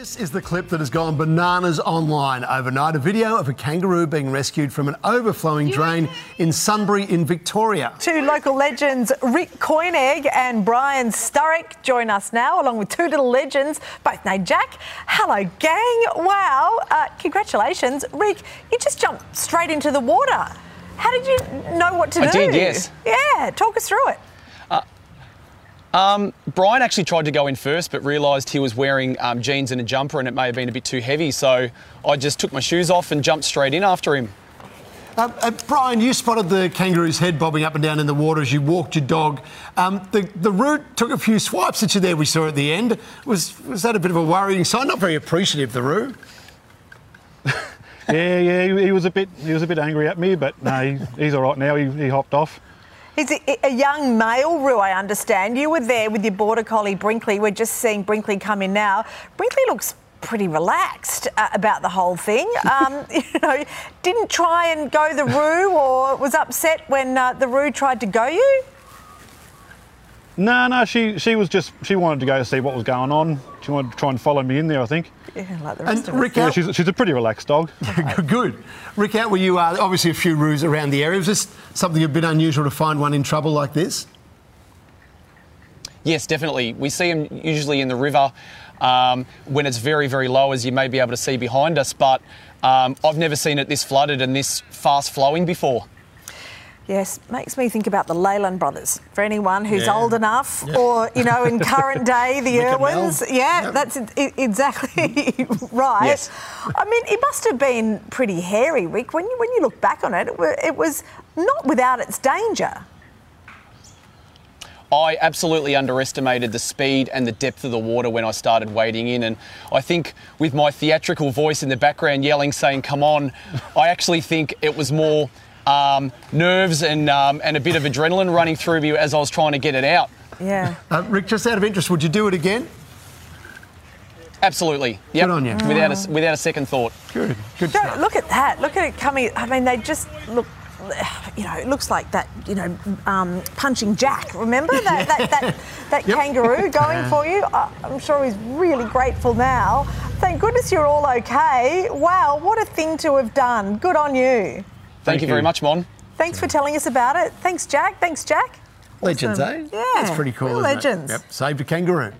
This is the clip that has gone bananas online overnight. A video of a kangaroo being rescued from an overflowing drain in Sunbury in Victoria. Two local legends, Rick Koenig and Brian Sturrock, join us now, along with two little legends, both named Jack. Hello, gang. Wow. Uh, congratulations. Rick, you just jumped straight into the water. How did you know what to I do? did, yes. Yeah, talk us through it. Um, Brian actually tried to go in first, but realised he was wearing um, jeans and a jumper, and it may have been a bit too heavy. So I just took my shoes off and jumped straight in after him. Uh, uh, Brian, you spotted the kangaroo's head bobbing up and down in the water as you walked your dog. Um, the, the root took a few swipes at you there, we saw at the end. Was, was that a bit of a worrying sign? Not very appreciative, the root. Yeah, yeah, he, he was a bit he was a bit angry at me, but no, he, he's all right now. He, he hopped off. He's a, a young male, Rue, I understand. You were there with your border collie, Brinkley. We're just seeing Brinkley come in now. Brinkley looks pretty relaxed uh, about the whole thing. Um, you know, didn't try and go the Rue or was upset when uh, the Rue tried to go you? No, no, she she was just she wanted to go to see what was going on. She wanted to try and follow me in there, I think. Yeah, like the And rest of us. Rick, Yeah, out, she's, she's a pretty relaxed dog. good. Rick, out were you? Uh, obviously, a few roos around the area. Was this something a bit unusual to find one in trouble like this? Yes, definitely. We see them usually in the river um, when it's very, very low, as you may be able to see behind us. But um, I've never seen it this flooded and this fast flowing before. Yes, makes me think about the Leyland brothers. For anyone who's Yeah. old enough, or you know, in current day, the Mick and Mel. Irwins. Yeah, Yep. that's exactly right. Yes. I mean, it must have been pretty hairy, Rick. When you when you look back on it, it, it was not without its danger. I absolutely underestimated the speed and the depth of the water when I started wading in. And I think with my theatrical voice in the background yelling, saying, come on, I actually think it was more um, nerves and, um, and a bit of adrenaline running through me as I was trying to get it out. Yeah. Uh, Rick, just out of interest, would you do it again? Absolutely. Yep. Good on you. Without a, without a second thought. Good. Good Don't- stuff. look at that. Look at it coming. I mean, they just look. You know, it looks like that. You know, um, punching Jack. Remember that that that, that Yep. kangaroo going for you. I- I'm sure he's really grateful now. Thank goodness you're all okay. Wow, what a thing to have done. Good on you. Thank, you very much, Mon. Thanks for telling us about it. Thanks, Jack. Thanks, Jack. Legends, Awesome. eh? Yeah, That's pretty cool. isn't it? legends. Yep. Saved a kangaroo.